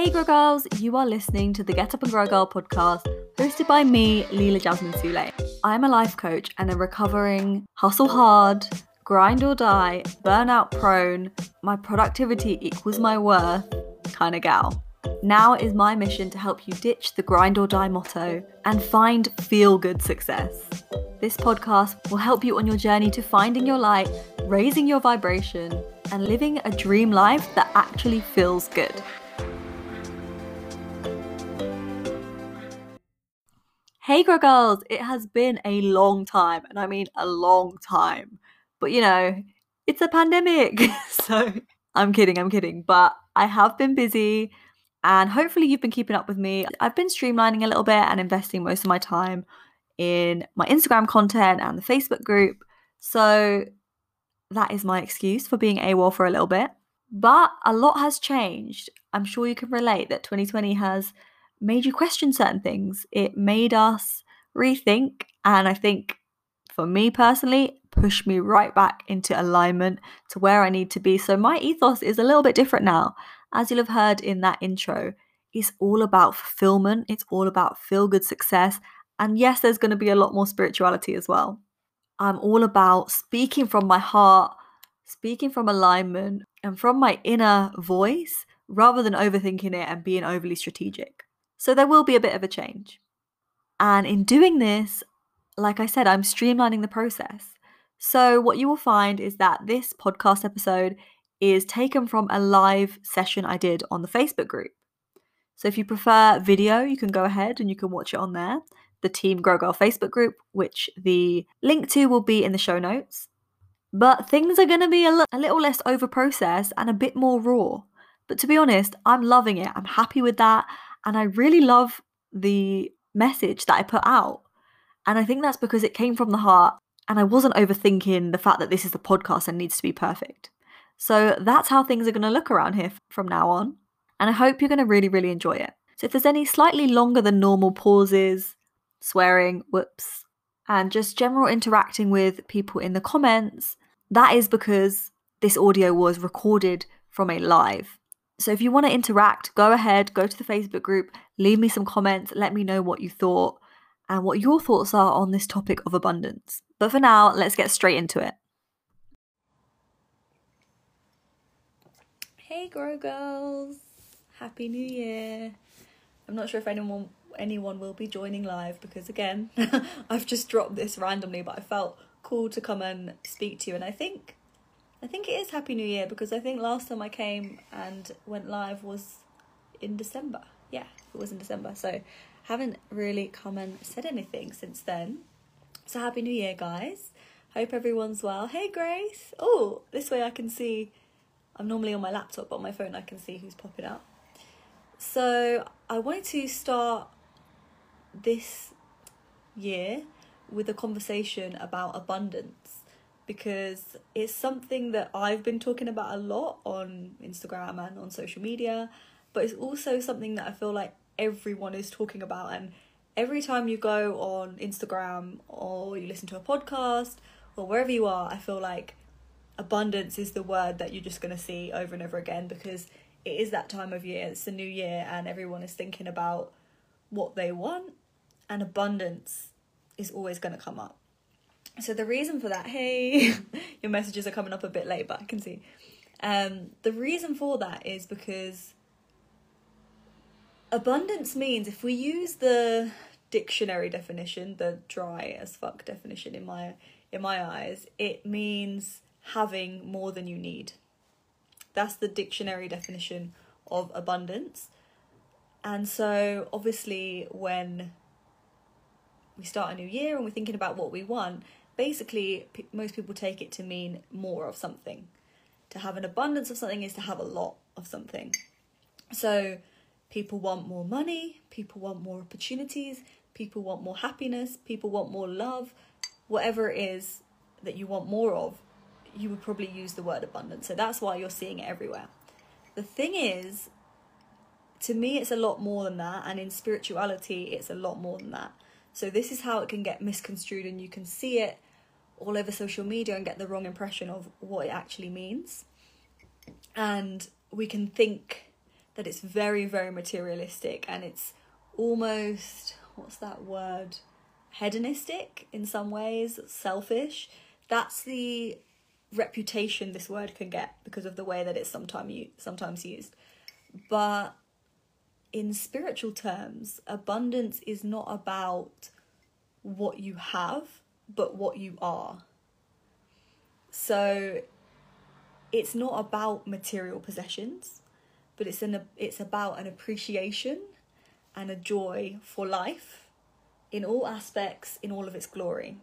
Hey Grow Girls, you are listening to the Get Up and Grow Girl podcast, hosted by me, Leela Jasmine Sule. I'm a life coach and a recovering hustle hard, grind or die, burnout prone, my productivity equals my worth kind of gal. Now is my mission to help you ditch the grind or die motto and find feel good success. This podcast will help you on your journey to finding your light, raising your vibration, and living a dream life that actually feels good. Hey, Girls! It has been a long time, and I mean a long time. But you know, it's a pandemic. so I'm kidding, I'm kidding. But I have been busy, and hopefully, you've been keeping up with me. I've been streamlining a little bit and investing most of my time in my Instagram content and the Facebook group. So that is my excuse for being AWOL for a little bit. But a lot has changed. I'm sure you can relate that 2020 has made you question certain things. It made us rethink, and I think for me personally, pushed me right back into alignment to where I need to be. So my ethos is a little bit different now. As you'll have heard in that intro, it's all about fulfillment, it's all about feel good success. And yes, there's going to be a lot more spirituality as well. I'm all about speaking from my heart, speaking from alignment, and from my inner voice rather than overthinking it and being overly strategic. So there will be a bit of a change. And in doing this, like I said, I'm streamlining the process. So, what you will find is that this podcast episode is taken from a live session I did on the Facebook group. So, if you prefer video, you can go ahead and you can watch it on there. The Team Grow Girl Facebook group, which the link to will be in the show notes. But things are going to be a, l- a little less over processed and a bit more raw. But to be honest, I'm loving it. I'm happy with that. And I really love the message that I put out. And I think that's because it came from the heart and I wasn't overthinking the fact that this is the podcast and needs to be perfect. So that's how things are going to look around here from now on. And I hope you're going to really, really enjoy it. So if there's any slightly longer than normal pauses, swearing, whoops, and just general interacting with people in the comments, that is because this audio was recorded from a live. So if you want to interact, go ahead, go to the Facebook group, leave me some comments, let me know what you thought and what your thoughts are on this topic of abundance. But for now, let's get straight into it. Hey, Grow Girls! Happy New Year! I'm not sure if anyone anyone will be joining live because again, I've just dropped this randomly, but I felt cool to come and speak to you, and I think I think it is Happy New Year because I think last time I came and went live was in December. Yeah, it was in December. So haven't really come and said anything since then. So Happy New Year, guys. Hope everyone's well. Hey, Grace. Oh, this way I can see. I'm normally on my laptop, but on my phone I can see who's popping up. So I wanted to start this year with a conversation about abundance because it's something that I've been talking about a lot on Instagram and on social media, but it's also something that I feel like everyone is talking about. And every time you go on Instagram or you listen to a podcast or wherever you are, I feel like abundance is the word that you're just going to see over and over again because it is that time of year, it's the new year, and everyone is thinking about what they want, and abundance is always going to come up. So the reason for that, hey, your messages are coming up a bit late, but I can see. Um, the reason for that is because abundance means if we use the dictionary definition, the dry as fuck definition in my in my eyes, it means having more than you need. That's the dictionary definition of abundance. And so obviously when we start a new year and we're thinking about what we want, basically p- most people take it to mean more of something. To have an abundance of something is to have a lot of something. So people want more money people want more opportunities people want more happiness people want more love whatever it is that you want more of you would probably use the word abundance. So that's why you're seeing it everywhere. The thing is to me it's a lot more than that and in spirituality it's a lot more than that so this is how it can get misconstrued and you can see it all over social media and get the wrong impression of what it actually means. And we can think that it's very, very materialistic and it's almost, what's that word? Hedonistic in some ways, selfish. That's the reputation this word can get because of the way that it's sometimes sometimes used. But in spiritual terms, abundance is not about what you have, but what you are. So it's not about material possessions, but it's an it's about an appreciation and a joy for life in all aspects, in all of its glory.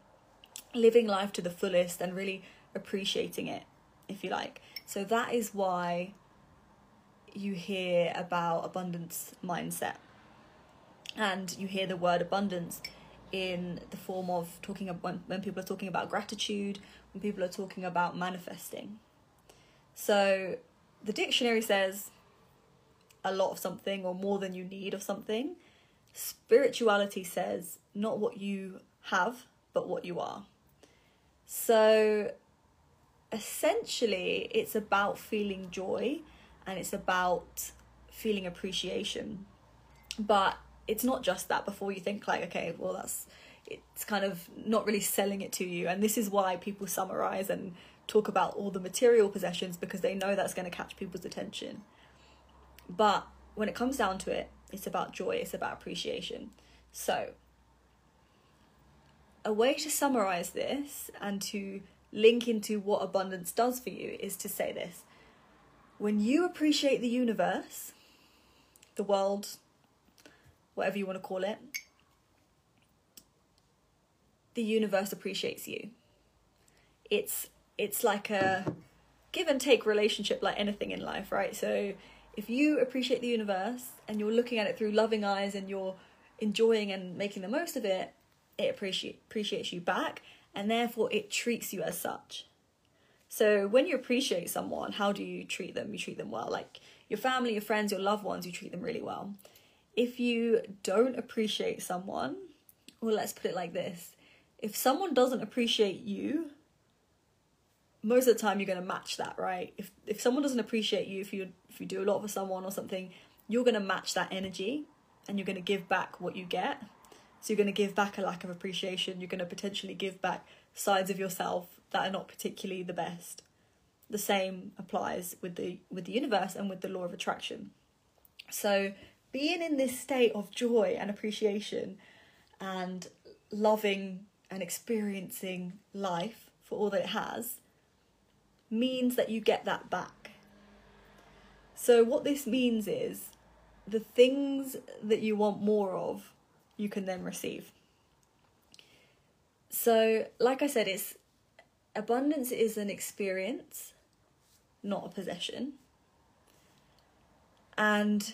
Living life to the fullest and really appreciating it, if you like. So that is why you hear about abundance mindset. And you hear the word abundance in the form of talking about when, when people are talking about gratitude when people are talking about manifesting. So the dictionary says a lot of something or more than you need of something. Spirituality says not what you have but what you are. So essentially it's about feeling joy and it's about feeling appreciation. But it's not just that before you think like okay well that's it's kind of not really selling it to you. And this is why people summarize and talk about all the material possessions because they know that's going to catch people's attention. But when it comes down to it it's about joy it's about appreciation. So a way to summarize this and to link into what abundance does for you is to say this when you appreciate the universe, the world, whatever you want to call it, the universe appreciates you. It's it's like a give and take relationship like anything in life, right? So if you appreciate the universe and you're looking at it through loving eyes and you're enjoying and making the most of it, it appreciate appreciates you back and therefore it treats you as such. So when you appreciate someone, how do you treat them? You treat them well. Like your family, your friends, your loved ones, you treat them really well. If you don't appreciate someone, well, let's put it like this if someone doesn't appreciate you, most of the time you're going to match that, right? If if someone doesn't appreciate you, if you if you do a lot for someone or something, you're going to match that energy and you're going to give back what you get. So you're going to give back a lack of appreciation. You're going to potentially give back sides of yourself that are not particularly the best. The same applies with the with the universe and with the law of attraction. So being in this state of joy and appreciation and loving and experiencing life for all that it has means that you get that back. So what this means is the things that you want more of, you can then receive. So, like I said, it's abundance is an experience, not a possession. And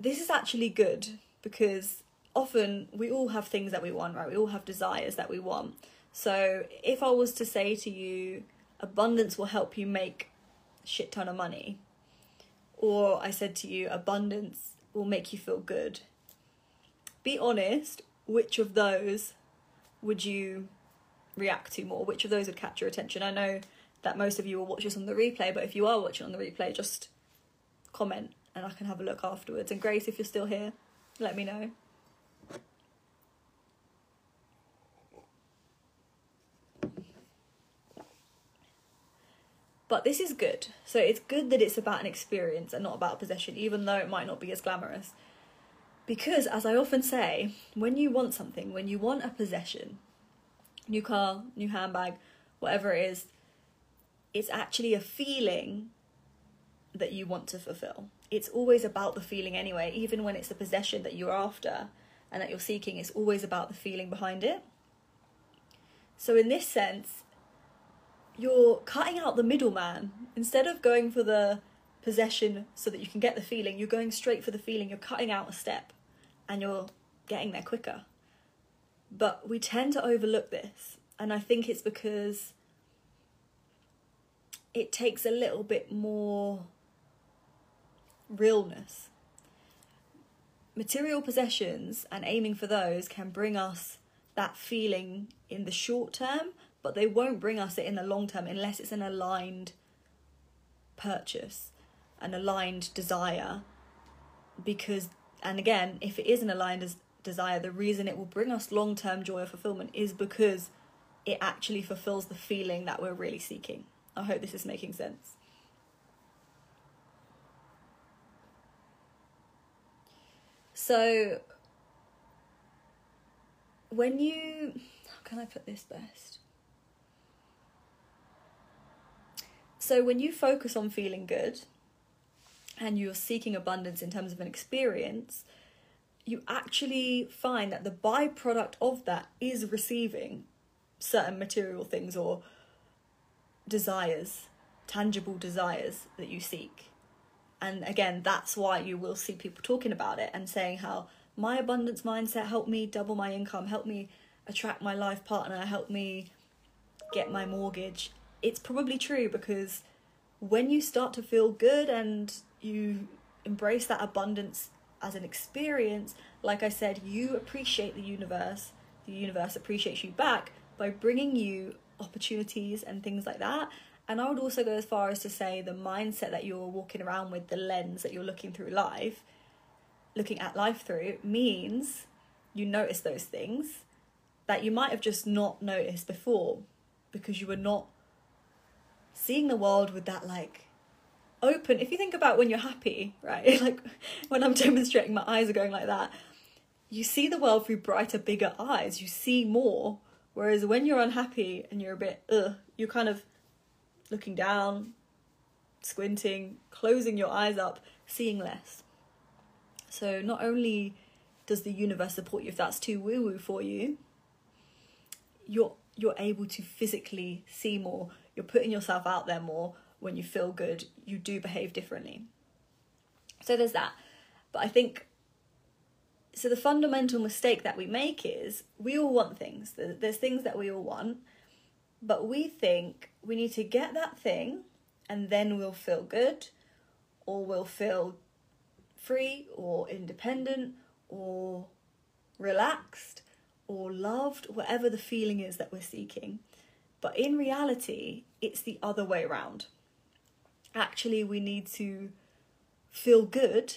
this is actually good because often we all have things that we want, right? We all have desires that we want. So if I was to say to you, abundance will help you make shit ton of money, or I said to you, abundance will make you feel good, be honest, which of those would you react to more? Which of those would catch your attention? I know that most of you will watch this on the replay, but if you are watching on the replay, just comment and I can have a look afterwards. And Grace, if you're still here, let me know. But this is good. So it's good that it's about an experience and not about possession, even though it might not be as glamorous. Because, as I often say, when you want something, when you want a possession, new car, new handbag, whatever it is, it's actually a feeling that you want to fulfill. It's always about the feeling anyway, even when it's the possession that you're after and that you're seeking, it's always about the feeling behind it. So, in this sense, you're cutting out the middleman. Instead of going for the possession so that you can get the feeling, you're going straight for the feeling, you're cutting out a step and you're getting there quicker. But we tend to overlook this, and I think it's because it takes a little bit more realness. Material possessions and aiming for those can bring us that feeling in the short term, but they won't bring us it in the long term unless it's an aligned purchase, an aligned desire because and again if it is an aligned desire the reason it will bring us long-term joy or fulfillment is because it actually fulfills the feeling that we're really seeking. I hope this is making sense. So when you how can i put this best? So when you focus on feeling good and you're seeking abundance in terms of an experience, you actually find that the byproduct of that is receiving certain material things or desires, tangible desires that you seek. And again, that's why you will see people talking about it and saying how my abundance mindset helped me double my income, helped me attract my life partner, helped me get my mortgage. It's probably true because when you start to feel good and you embrace that abundance as an experience, like I said, you appreciate the universe, the universe appreciates you back by bringing you opportunities and things like that. And I would also go as far as to say the mindset that you're walking around with, the lens that you're looking through life, looking at life through, means you notice those things that you might have just not noticed before because you were not seeing the world with that like open if you think about when you're happy right like when i'm demonstrating my eyes are going like that you see the world through brighter bigger eyes. You see more. Whereas when you're unhappy and you're a bit ugh you're kind of looking down squinting closing your eyes up seeing less. So not only does the universe support you if that's too woo woo for you you're you're able to physically see more. You're putting yourself out there more when you feel good, you do behave differently. So there's that. But I think so the fundamental mistake that we make is we all want things. There's things that we all want, but we think we need to get that thing and then we'll feel good or we'll feel free or independent or relaxed or loved, whatever the feeling is that we're seeking. But in reality, it's the other way around. Actually, we need to feel good,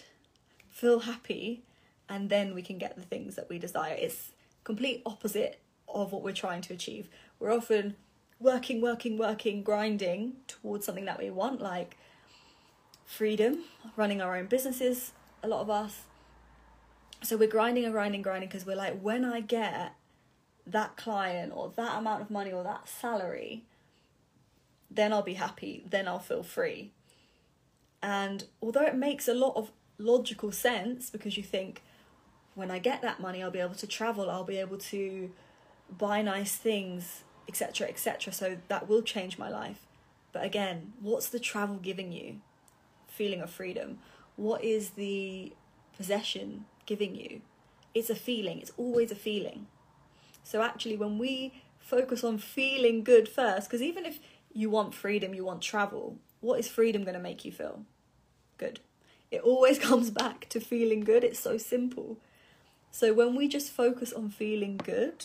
feel happy, and then we can get the things that we desire. It's complete opposite of what we're trying to achieve. We're often working, working, working, grinding towards something that we want, like freedom, running our own businesses, a lot of us. So we're grinding and grinding, grinding because we're like, when I get that client or that amount of money or that salary, then I'll be happy, then I'll feel free. And although it makes a lot of logical sense because you think, when I get that money, I'll be able to travel, I'll be able to buy nice things, etc., etc. So that will change my life. But again, what's the travel giving you? Feeling of freedom. What is the possession giving you? It's a feeling, it's always a feeling. So actually, when we focus on feeling good first, because even if you want freedom, you want travel, what is freedom going to make you feel? Good. It always comes back to feeling good. It's so simple. So when we just focus on feeling good,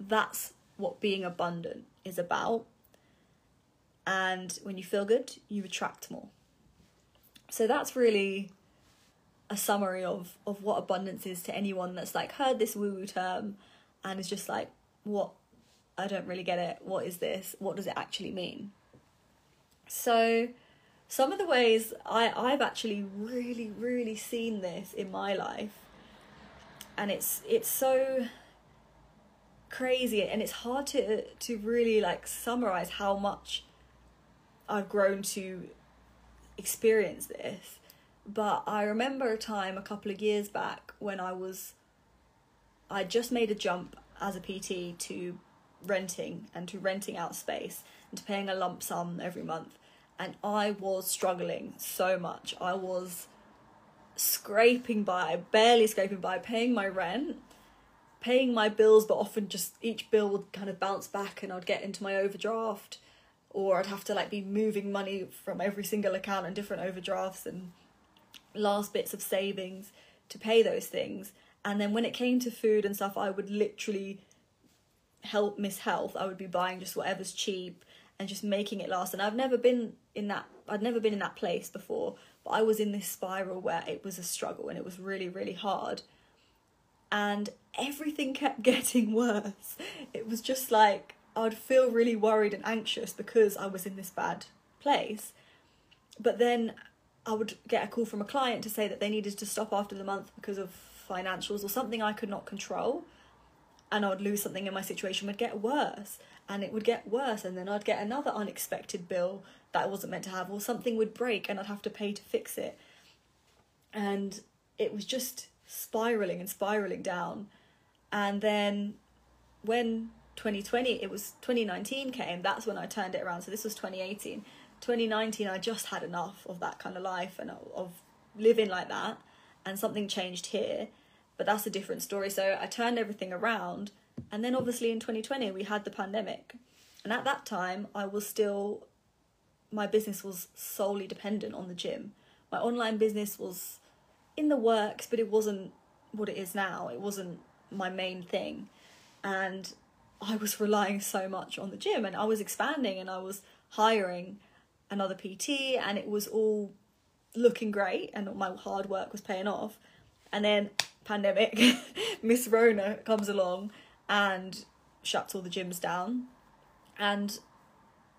that's what being abundant is about. And when you feel good, you attract more. So that's really a summary of, of what abundance is to anyone that's like heard this woo woo term and is just like, what? I don't really get it. What is this? What does it actually mean? So, some of the ways I, I've actually really, really seen this in my life, and it's it's so crazy and it's hard to to really like summarize how much I've grown to experience this. But I remember a time a couple of years back when I was I just made a jump as a PT to renting and to renting out space and to paying a lump sum every month. And I was struggling so much. I was scraping by, barely scraping by, paying my rent, paying my bills, but often just each bill would kind of bounce back and I'd get into my overdraft or I'd have to like be moving money from every single account and different overdrafts and last bits of savings to pay those things and then when it came to food and stuff, I would literally help miss health. I would be buying just whatever's cheap and just making it last. And I've never been in that. I'd never been in that place before. but I was in this spiral where it was a struggle and it was really, really hard. And everything kept getting worse. It was just like I'd feel really worried and anxious because I was in this bad place. But then I would get a call from a client to say that they needed to stop after the month because of financials or something I could not control. And I would lose something in my situation would get worse and it would get worse and then I'd get another unexpected bill that I wasn't meant to have or something would break and I'd have to pay to fix it. And it was just spiraling and spiraling down. And then when 2020, it was 2019 came, that's when I turned it around. So this was 2018. 2019, I just had enough of that kind of life and of living like that. And something changed here. But that's a different story. So I turned everything around. And then obviously in 2020, we had the pandemic. And at that time, I was still, my business was solely dependent on the gym. My online business was in the works, but it wasn't what it is now. It wasn't my main thing. And I was relying so much on the gym and I was expanding and I was hiring another PT and it was all looking great and my hard work was paying off. And then pandemic, Miss Rona comes along and shuts all the gyms down. And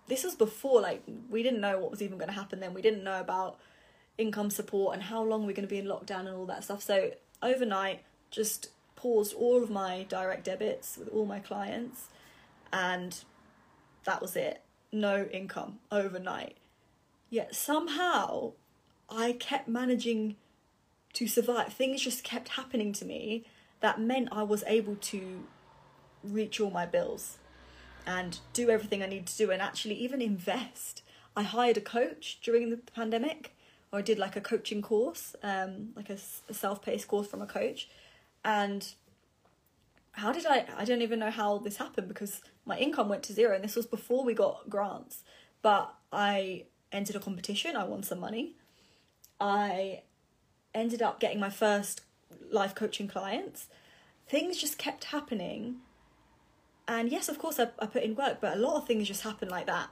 this was before like we didn't know what was even going to happen then. We didn't know about income support and how long we're going to be in lockdown and all that stuff. So overnight just paused all of my direct debits with all my clients and that was it. No income overnight. Yet somehow I kept managing to survive. Things just kept happening to me that meant I was able to reach all my bills and do everything I need to do and actually even invest. I hired a coach during the pandemic or I did like a coaching course, um, like a, a self-paced course from a coach and how did I I don't even know how this happened because my income went to zero and this was before we got grants but I entered a competition I won some money I ended up getting my first life coaching clients. Things just kept happening. And yes of course I, I put in work but a lot of things just happened like that.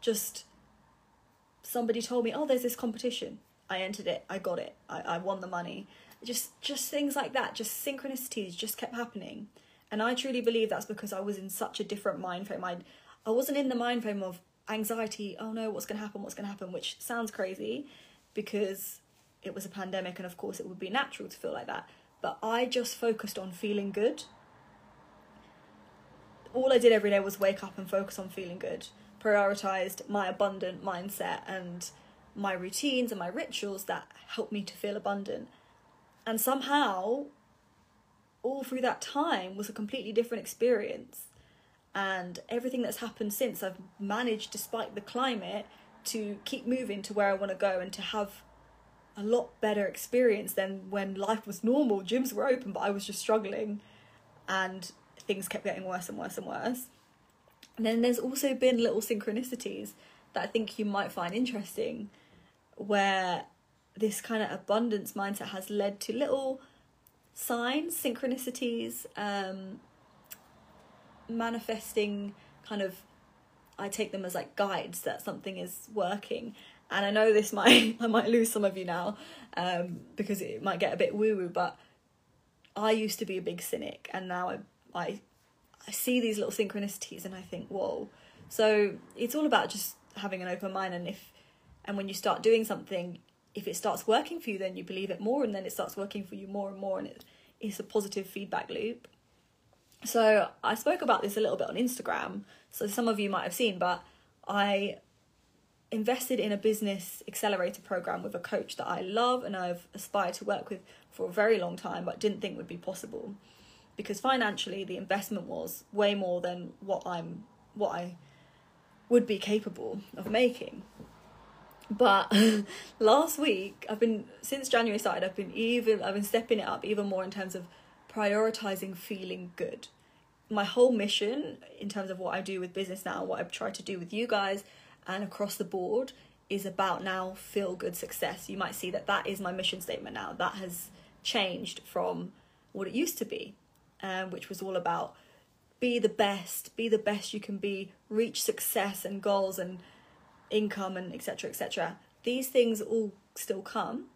Just somebody told me oh there's this competition. I entered it. I got it. I, I won the money. Just just things like that just synchronicities just kept happening. And i truly believe that's because i was in such a different mind frame. I i wasn't in the mind frame of anxiety oh no what's going to happen? What's going to happen? Which sounds crazy because it was a pandemic and of course it would be natural to feel like that but i just focused on feeling good all i did every day was wake up and focus on feeling good prioritized my abundant mindset and my routines and my rituals that helped me to feel abundant and somehow, all through that time was a completely different experience. And everything that's happened since, I've managed, despite the climate, to keep moving to where I want to go and to have a lot better experience than when life was normal. Gyms were open, but I was just struggling and things kept getting worse and worse and worse. And then there's also been little synchronicities that I think you might find interesting where this kind of abundance mindset has led to little signs, synchronicities, um, manifesting kind of I take them as like guides that something is working. And I know this might I might lose some of you now um, because it might get a bit woo woo, but I used to be a big cynic, and now I I I see these little synchronicities and I think whoa. So it's all about just having an open mind, and if and when you start doing something, if it starts working for you, then you believe it more, and then it starts working for you more and more, and it, it's a positive feedback loop. So I spoke about this a little bit on Instagram, so some of you might have seen, but I invested in a business accelerator program with a coach that I love and I've aspired to work with for a very long time, but didn't think would be possible because financially the investment was way more than what I'm what I would be capable of making. But last week, I've been since January started. I've been even I've been stepping it up even more in terms of prioritizing feeling good. My whole mission in terms of what I do with business now, what I've tried to do with you guys, and across the board is about now feel good success. You might see that that is my mission statement now. That has changed from what it used to be, um, which was all about be the best, be the best you can be, reach success and goals and income and etc etc these things all still come,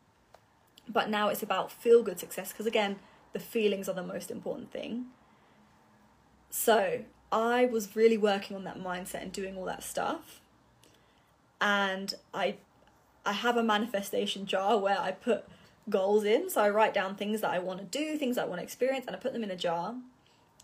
but now it's about feel good success because again, the feelings are the most important thing. So I was really working on that mindset and doing all that stuff. And I I have a manifestation jar where I put goals in. So I write down things that I want to do, things I want to experience, and I put them in a jar.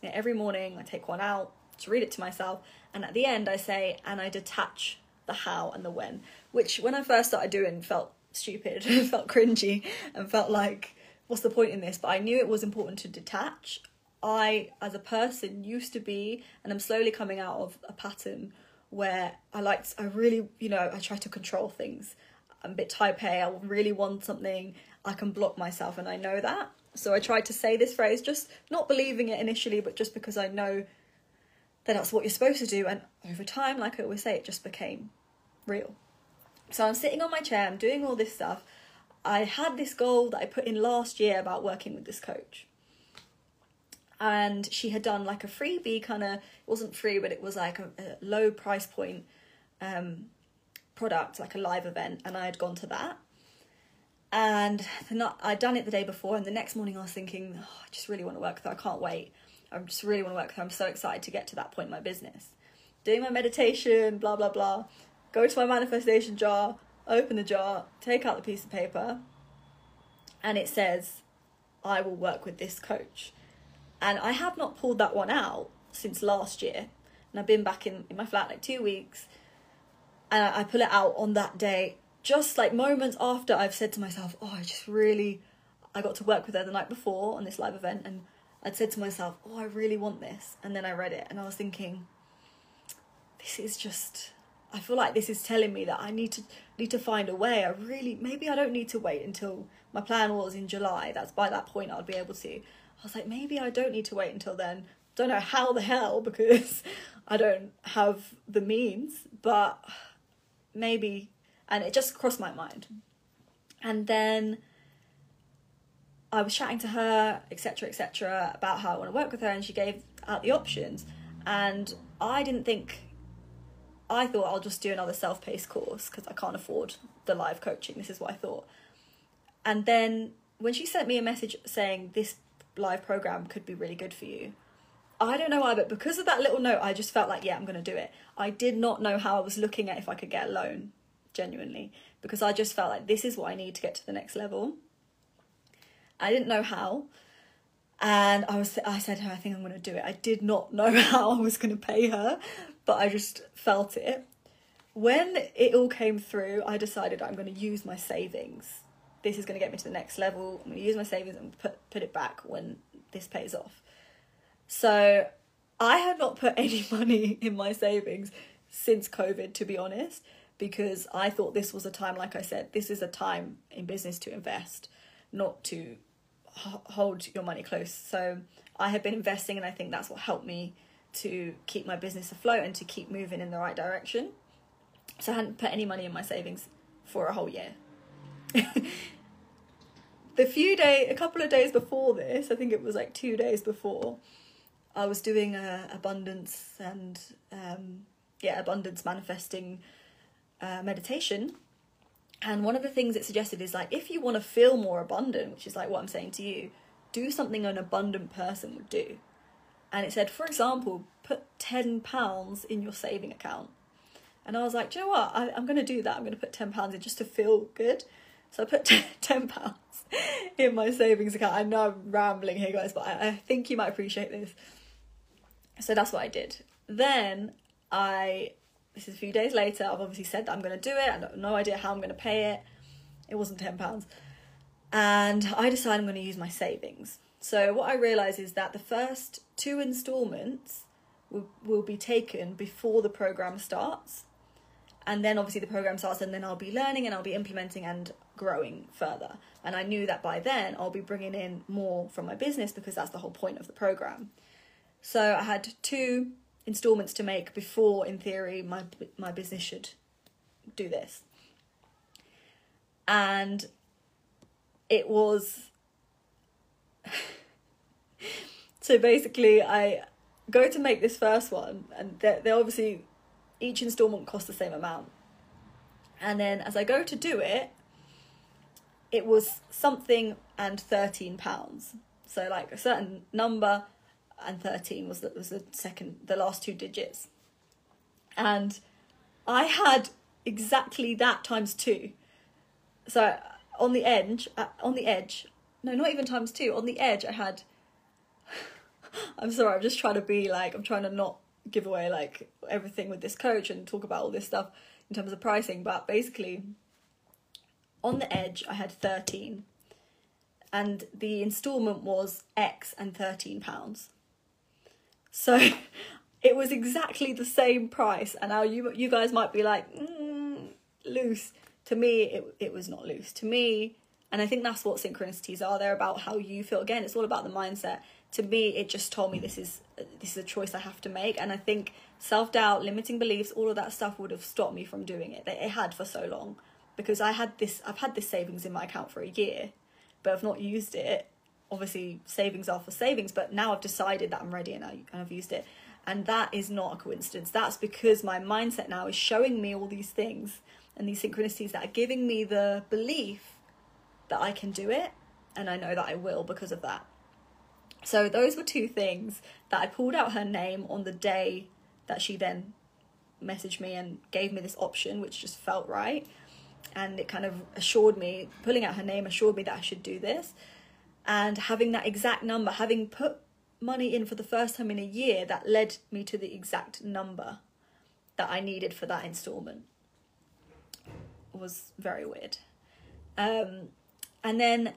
And every morning I take one out to read it to myself. And at the end I say, and I detach the how and the when, which when I first started doing felt stupid, felt cringy, and felt like, what's the point in this? But I knew it was important to detach. I, as a person, used to be, and I'm slowly coming out of a pattern where I like, I really, you know, I try to control things. I'm a bit type A, I really want something, I can block myself, and I know that. So I tried to say this phrase, just not believing it initially, but just because I know that that's what you're supposed to do. And over time, like I always say, it just became real. So I'm sitting on my chair, I'm doing all this stuff. I had this goal that I put in last year about working with this coach. And she had done like a freebie kind of, it wasn't free, but it was like a, a low price point um, product, like a live event. And I had gone to that. And not, I'd done it the day before, and the next morning I was thinking, oh, I just really want to work with her. I can't wait. I just really want to work with her. I'm so excited to get to that point in my business. Doing my meditation, blah, blah, blah go to my manifestation jar, open the jar, take out the piece of paper, and it says, I will work with this coach. And I have not pulled that one out since last year. And I've been back in, in my flat like two weeks. And I, I pull it out on that day, just like moments after I've said to myself, Oh, I just really, I got to work with her the night before on this live event. And I'd said to myself, Oh, I really want this. And then I read it and I was thinking, This is just I feel like this is telling me that I need to need to find a way. I really maybe I don't need to wait until my plan was in July. That's by that point I'd be able to. I was like maybe I don't need to wait until then. Don't know how the hell because I don't have the means, but maybe and it just crossed my mind. And then I was chatting to her, etc., etc., about how I want to work with her, and she gave out the options. And I didn't think I thought I'll just do another self paced course because I can't afford the live coaching. This is what I thought. And then when she sent me a message saying this live program could be really good for you, I don't know why, but because of that little note, I just felt like, yeah, I'm going to do it. I did not know how I was looking at if I could get a loan, genuinely, because I just felt like this is what I need to get to the next level. I didn't know how. And I was, I said to her, I think I'm going to do it. I did not know how I was going to pay her, but I just felt it. When it all came through, I decided I'm going to use my savings. This is going to get me to the next level. I'm going to use my savings and put put it back when this pays off. So I had not put any money in my savings since COVID, to be honest, because I thought this was a time, like I said, this is a time in business to invest, not to hold your money close. So I had been investing, and I think that's what helped me to keep my business afloat and to keep moving in the right direction. So I hadn't put any money in my savings for a whole year. the few day, a couple of days before this, I think it was like two days before, I was doing a abundance and um, yeah, abundance manifesting uh, meditation. And one of the things it suggested is like if you want to feel more abundant, which is like what I'm saying to you, do something an abundant person would do and it said, for example, put ten pounds in your saving account. And I was like, do you know what? I, am going to do that. I'm going to put ten pounds in just to feel good. So I put ten pounds in my savings account. I know I'm rambling here, guys, but I, I think you might appreciate this. So that's what I did. Then I, this is a few days later. I've obviously said that I'm going to do it. I have no idea how I'm going to pay it. It wasn't ten pounds, and I decided I'm going to use my savings. So what I realise is that the first two instalments will, will be taken before the program starts. And then obviously the program starts and then I'll be learning and I'll be implementing and growing further. And I knew that by then I'll be bringing in more from my business because that's the whole point of the program. So I had two installments to make before in theory my my business should do this. And it was so basically, I go to make this first one, and they they obviously each installment costs the same amount. And then as I go to do it, it was something and 13 pounds. So like a certain number and 13 was the, was the second, the last two digits. And I had exactly that times two. So on the edge, uh, on the edge, no, not even times two, on the edge I had, I'm sorry, I'm just trying to be like, I'm trying to not give away like everything with this coach and talk about all this stuff in terms of pricing, but basically on the edge I had 13 and the installment was X and 13 pounds. So it was exactly the same price and now you you guys might be like mm, loose. To me it it was not loose. To me and I think that's what synchronicities are. They're about how you feel. Again, it's all about the mindset. To me, it just told me this is this is a choice I have to make, and I think self doubt, limiting beliefs, all of that stuff would have stopped me from doing it. It had for so long because I had this I've had this savings in my account for a year, but I've not used it. Obviously, savings are for savings, but now I've decided that I'm ready and, I, and I've used it. And that is not a coincidence. That's because my mindset now is showing me all these things and these synchronicities that are giving me the belief that I can do it and I know that I will because of that. So those were two things that I pulled out her name on the day that she then messaged me and gave me this option, which just felt right and it kind of assured me pulling out her name assured me that I should do this. And having that exact number having put money in for the first time in a year that led me to the exact number that I needed for that installment. Was very weird. Um, and then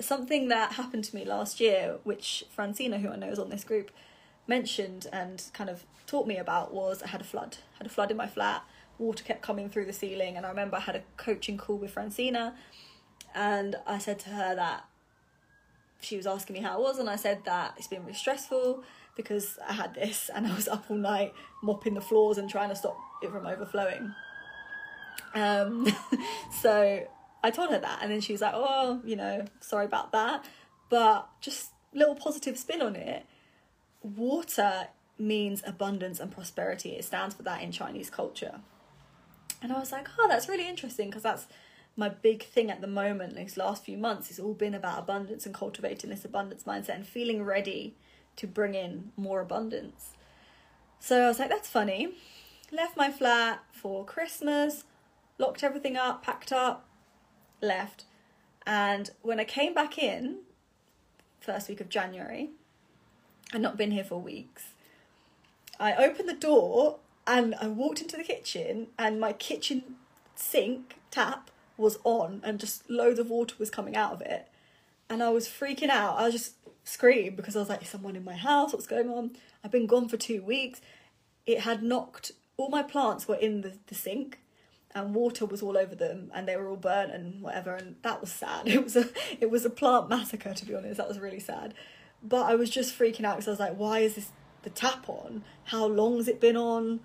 something that happened to me last year which Francina who I know is on this group mentioned and kind of taught me about was I had a flood. I had a flood in my flat water kept coming through the ceiling. And I remember I had a coaching call with Francina, and I said to her that she was asking me how it was, and I said that it's been really stressful because I had this, and I was up all night mopping the floors and trying to stop it from overflowing. Um, so I told her that, and then she was like, "Oh, you know, sorry about that," but just little positive spin on it. Water means abundance and prosperity. It stands for that in Chinese culture. And I was like, oh, that's really interesting because that's my big thing at the moment, these last few months, it's all been about abundance and cultivating this abundance mindset and feeling ready to bring in more abundance. So I was like, that's funny. Left my flat for Christmas, locked everything up, packed up, left. And when I came back in, first week of January, I'd not been here for weeks. I opened the door and I walked into the kitchen and my kitchen sink tap was on and just loads of water was coming out of it. And I was freaking out. I just screamed because I was like, someone in my house? What's going on? I've been gone for two weeks. It had knocked, all my plants were in the, the sink and water was all over them and they were all burnt and whatever and that was sad. It was a it was a plant massacre to be honest. That was really sad. But I was just freaking out because I was like, why is this the tap on? How long has it been on?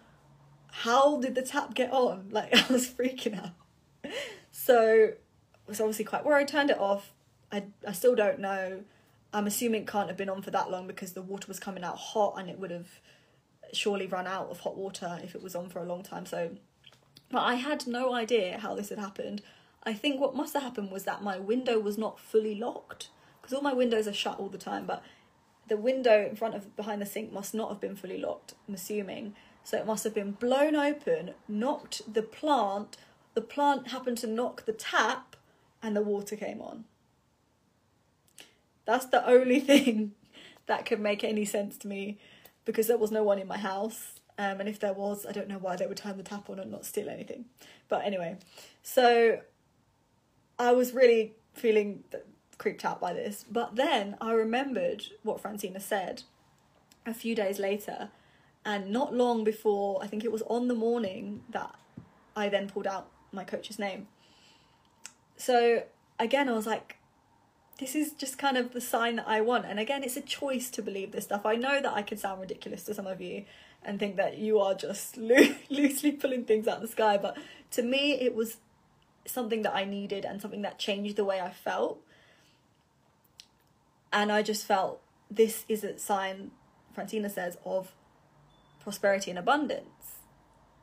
How did the tap get on? Like I was freaking out. So I was obviously quite worried, turned it off. I I still don't know. I'm assuming it can't have been on for that long because the water was coming out hot and it would have surely run out of hot water if it was on for a long time. So but I had no idea how this had happened. I think what must have happened was that my window was not fully locked because all my windows are shut all the time, but the window in front of behind the sink must not have been fully locked, I'm assuming. So it must have been blown open, knocked the plant, the plant happened to knock the tap, and the water came on. That's the only thing that could make any sense to me because there was no one in my house. Um, and if there was, I don't know why they would turn the tap on and not steal anything. But anyway, so I was really feeling creeped out by this. But then I remembered what Francina said a few days later and not long before, I think it was on the morning that I then pulled out my coach's name. So again, I was like, this is just kind of the sign that I want. And again, it's a choice to believe this stuff. I know that I could sound ridiculous to some of you and think that you are just lo- loosely pulling things out of the sky. But to me, it was something that I needed and something that changed the way I felt. And I just felt this is a sign, Francina says, of prosperity and abundance.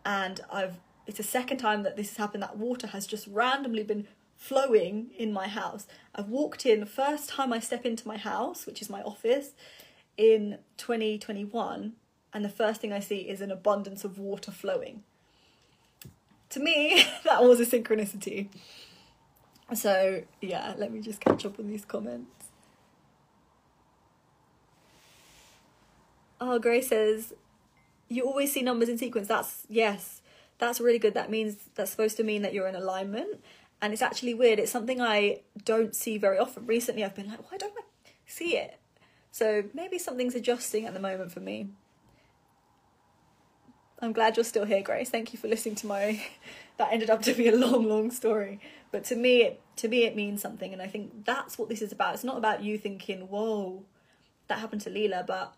And I've it's the second time that this has happened that water has just randomly been flowing in my house. I've walked in, the first time I step into my house, which is my office, in 2021, and the first thing I see is an abundance of water flowing. To me, that was a synchronicity. So, yeah, let me just catch up on these comments. Oh, Grace says, you always see numbers in sequence. That's, yes, that's really good. That means, that's supposed to mean that you're in alignment. And it's actually weird. It's something I don't see very often. Recently, I've been like, why don't I see it? So maybe something's adjusting at the moment for me. I'm glad you're still here, Grace. Thank you for listening to my. that ended up to be a long, long story. But to me, it, to me, it means something, and I think that's what this is about. It's not about you thinking, "Whoa, that happened to Leela," but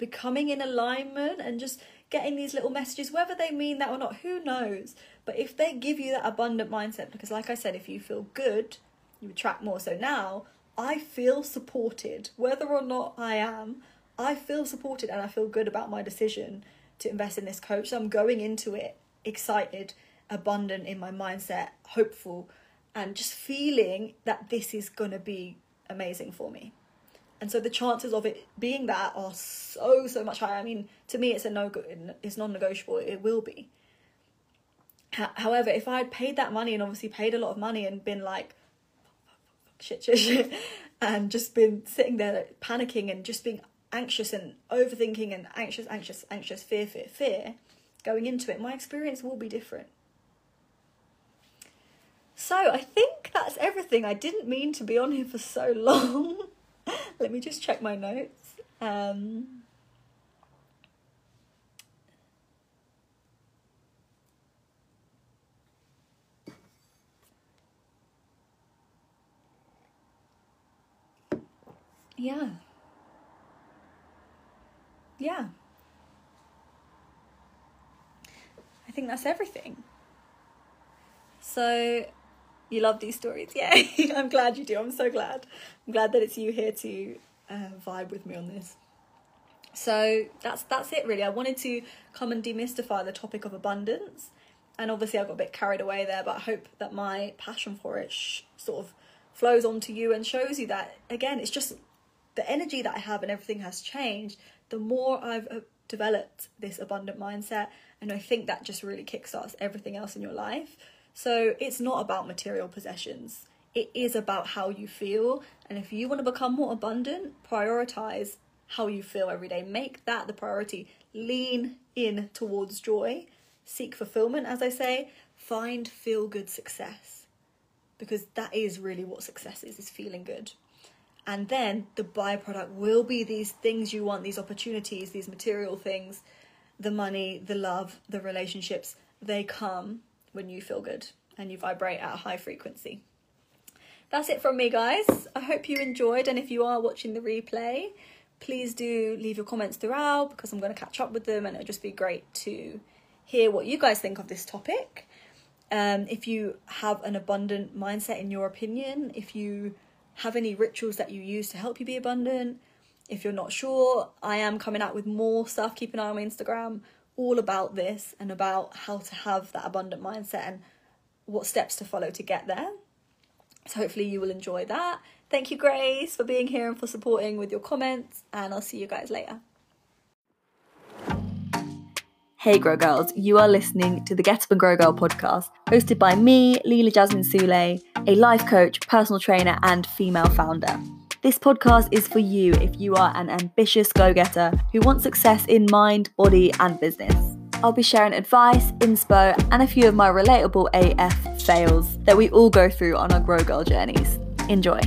becoming in alignment and just getting these little messages, whether they mean that or not, who knows? But if they give you that abundant mindset, because like I said, if you feel good, you attract more. So now I feel supported, whether or not I am, I feel supported and I feel good about my decision to invest in this coach. So I'm going into it excited, abundant in my mindset, hopeful, and just feeling that this is going to be amazing for me. And so the chances of it being that are so so much higher. I mean, to me, it's a no. Good it's non-negotiable. It will be. However, if I had paid that money and obviously paid a lot of money and been like, shit, shit, shit, and just been sitting there panicking and just being anxious and overthinking and anxious, anxious, anxious, fear, fear, fear, going into it, my experience will be different. So I think that's everything. I didn't mean to be on here for so long. Let me just check my notes. Um, yeah. Yeah. I think that's everything. So, you love these stories, yeah. I'm glad you do. I'm so glad. I'm glad that it's you here to uh, vibe with me on this. So that's that's it really. I wanted to come and demystify the topic of abundance, and obviously I got a bit carried away there. But I hope that my passion for it sh- sort of flows onto you and shows you that again, it's just the energy that I have and everything has changed. The more I've uh, developed this abundant mindset, and I think that just really kickstarts everything else in your life. So it's not about material possessions. It is about how you feel. And if you want to become more abundant, prioritize how you feel every day. Make that the priority. Lean in towards joy. Seek fulfillment, as I say. Find feel good success. Because that is really what success is, is feeling good. And then the byproduct will be these things you want, these opportunities, these material things, the money, the love, the relationships. They come when you feel good and you vibrate at a high frequency. That's it from me, guys. I hope you enjoyed, and if you are watching the replay, please do leave your comments throughout because I'm going to catch up with them, and it'll just be great to hear what you guys think of this topic. Um, if you have an abundant mindset in your opinion, if you have any rituals that you use to help you be abundant, if you're not sure, I am coming out with more stuff. Keep an eye on my Instagram all about this and about how to have that abundant mindset and what steps to follow to get there. So hopefully you will enjoy that. Thank you, Grace, for being here and for supporting with your comments, and I'll see you guys later. Hey Grow Girls, you are listening to the Get Up and Grow Girl podcast, hosted by me, Leela Jasmine Sule, a life coach, personal trainer, and female founder. This podcast is for you if you are an ambitious go getter who wants success in mind, body, and business. I'll be sharing advice, inspo, and a few of my relatable AF fails that we all go through on our Grow Girl journeys. Enjoy.